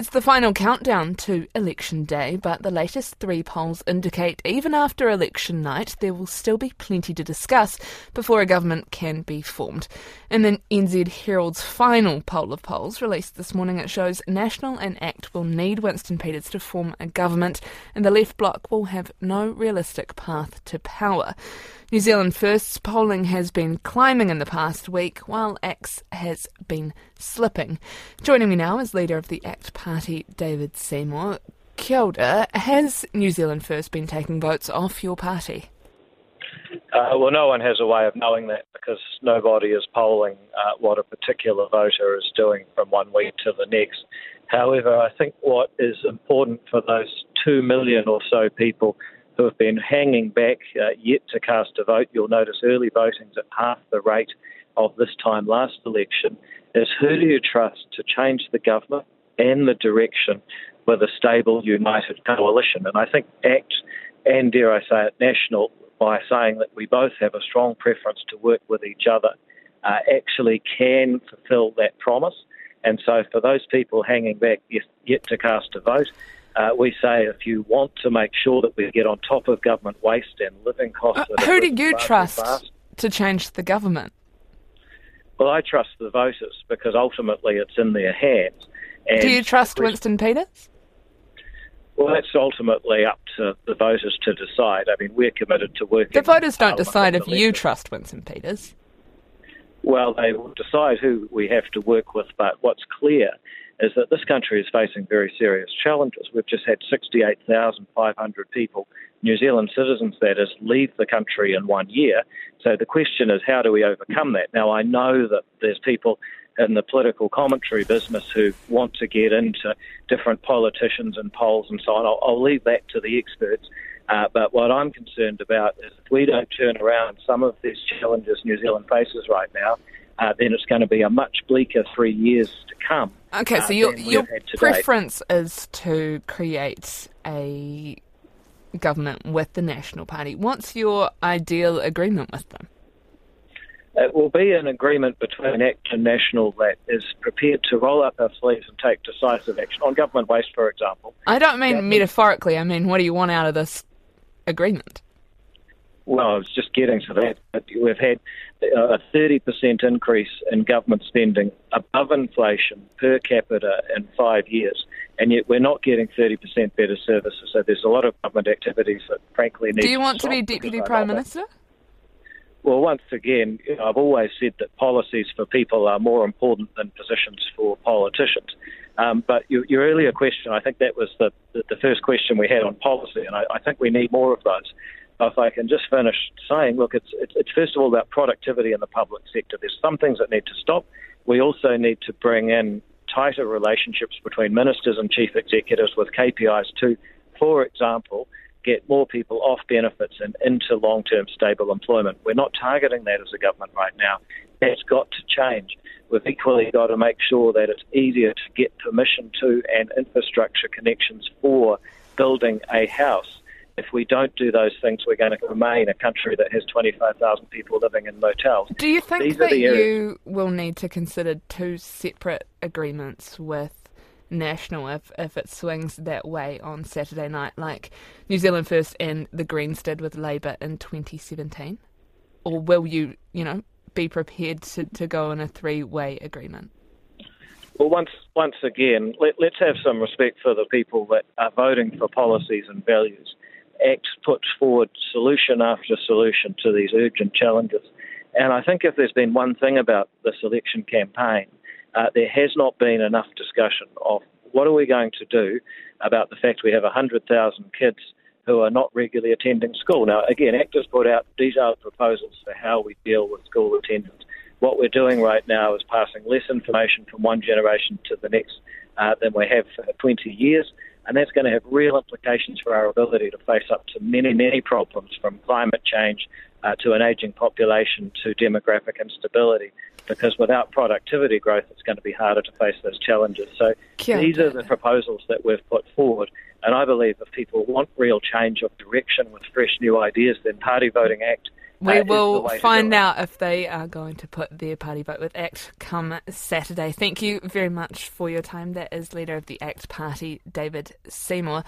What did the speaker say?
It's the final countdown to election day, but the latest three polls indicate even after election night, there will still be plenty to discuss before a government can be formed. In the NZ Herald's final poll of polls released this morning, it shows National and ACT will need Winston Peters to form a government, and the left bloc will have no realistic path to power. New Zealand First's polling has been climbing in the past week, while ACT's has been slipping. Joining me now is leader of the ACT Party, David Seymour. Kia ora. Has New Zealand First been taking votes off your party? Uh, well, no one has a way of knowing that because nobody is polling uh, what a particular voter is doing from one week to the next. However, I think what is important for those two million or so people who have been hanging back uh, yet to cast a vote. You'll notice early voting's at half the rate of this time last election. Is who do you trust to change the government and the direction with a stable, united coalition? And I think ACT and, dare I say it, National, by saying that we both have a strong preference to work with each other, uh, actually can fulfil that promise. And so, for those people hanging back yet to cast a vote, uh, we say if you want to make sure that we get on top of government waste and living costs. Uh, who do you trust fast, to change the government? Well, I trust the voters because ultimately it's in their hands. And do you trust Winston Peters? Well, that's ultimately up to the voters to decide. I mean, we're committed to working. The voters don't decide if you trust Winston Peters. Well, they will decide who we have to work with, but what's clear is that this country is facing very serious challenges. We've just had 68,500 people, New Zealand citizens that is, leave the country in one year. So the question is, how do we overcome that? Now, I know that there's people in the political commentary business who want to get into different politicians and polls and so on. I'll, I'll leave that to the experts. Uh, but what I'm concerned about is if we don't turn around some of these challenges New Zealand faces right now, uh, then it's going to be a much bleaker three years to come. Okay, so uh, your, your preference is to create a government with the National Party. What's your ideal agreement with them? It will be an agreement between ACT and National that is prepared to roll up our sleeves and take decisive action on government waste, for example. I don't mean government. metaphorically. I mean, what do you want out of this agreement? Well, I was just getting to that. We've had a 30% increase in government spending above inflation per capita in five years, and yet we're not getting 30% better services. So there's a lot of government activities that, frankly, need. Do you want to, to be deputy prime minister? Well, once again, you know, I've always said that policies for people are more important than positions for politicians. Um, but your, your, earlier question, I think that was the, the, the, first question we had on policy, and I, I think we need more of those if I can just finish saying, look, it's, it's, it's first of all about productivity in the public sector. There's some things that need to stop. We also need to bring in tighter relationships between ministers and chief executives with KPIs to, for example, get more people off benefits and into long term stable employment. We're not targeting that as a government right now. That's got to change. We've equally got to make sure that it's easier to get permission to and infrastructure connections for building a house if we don't do those things, we're going to remain a country that has 25,000 people living in motels. Do you think These that you will need to consider two separate agreements with National if, if it swings that way on Saturday night, like New Zealand First and the Greens did with Labour in 2017? Or will you, you know, be prepared to, to go on a three way agreement? Well, once once again, let, us have some respect for the people that are voting for policies and values. ACT puts forward solution after solution to these urgent challenges. And I think if there's been one thing about this election campaign, uh, there has not been enough discussion of what are we going to do about the fact we have 100,000 kids who are not regularly attending school. Now, again, ACT has put out detailed proposals for how we deal with school attendance. What we're doing right now is passing less information from one generation to the next uh, than we have for 20 years and that's going to have real implications for our ability to face up to many, many problems from climate change uh, to an aging population to demographic instability. Because without productivity growth, it's going to be harder to face those challenges. So these are the proposals that we've put forward. And I believe if people want real change of direction with fresh new ideas, then Party Voting Act we will find out if they are going to put their party vote with ACT come Saturday. Thank you very much for your time. That is leader of the ACT party, David Seymour.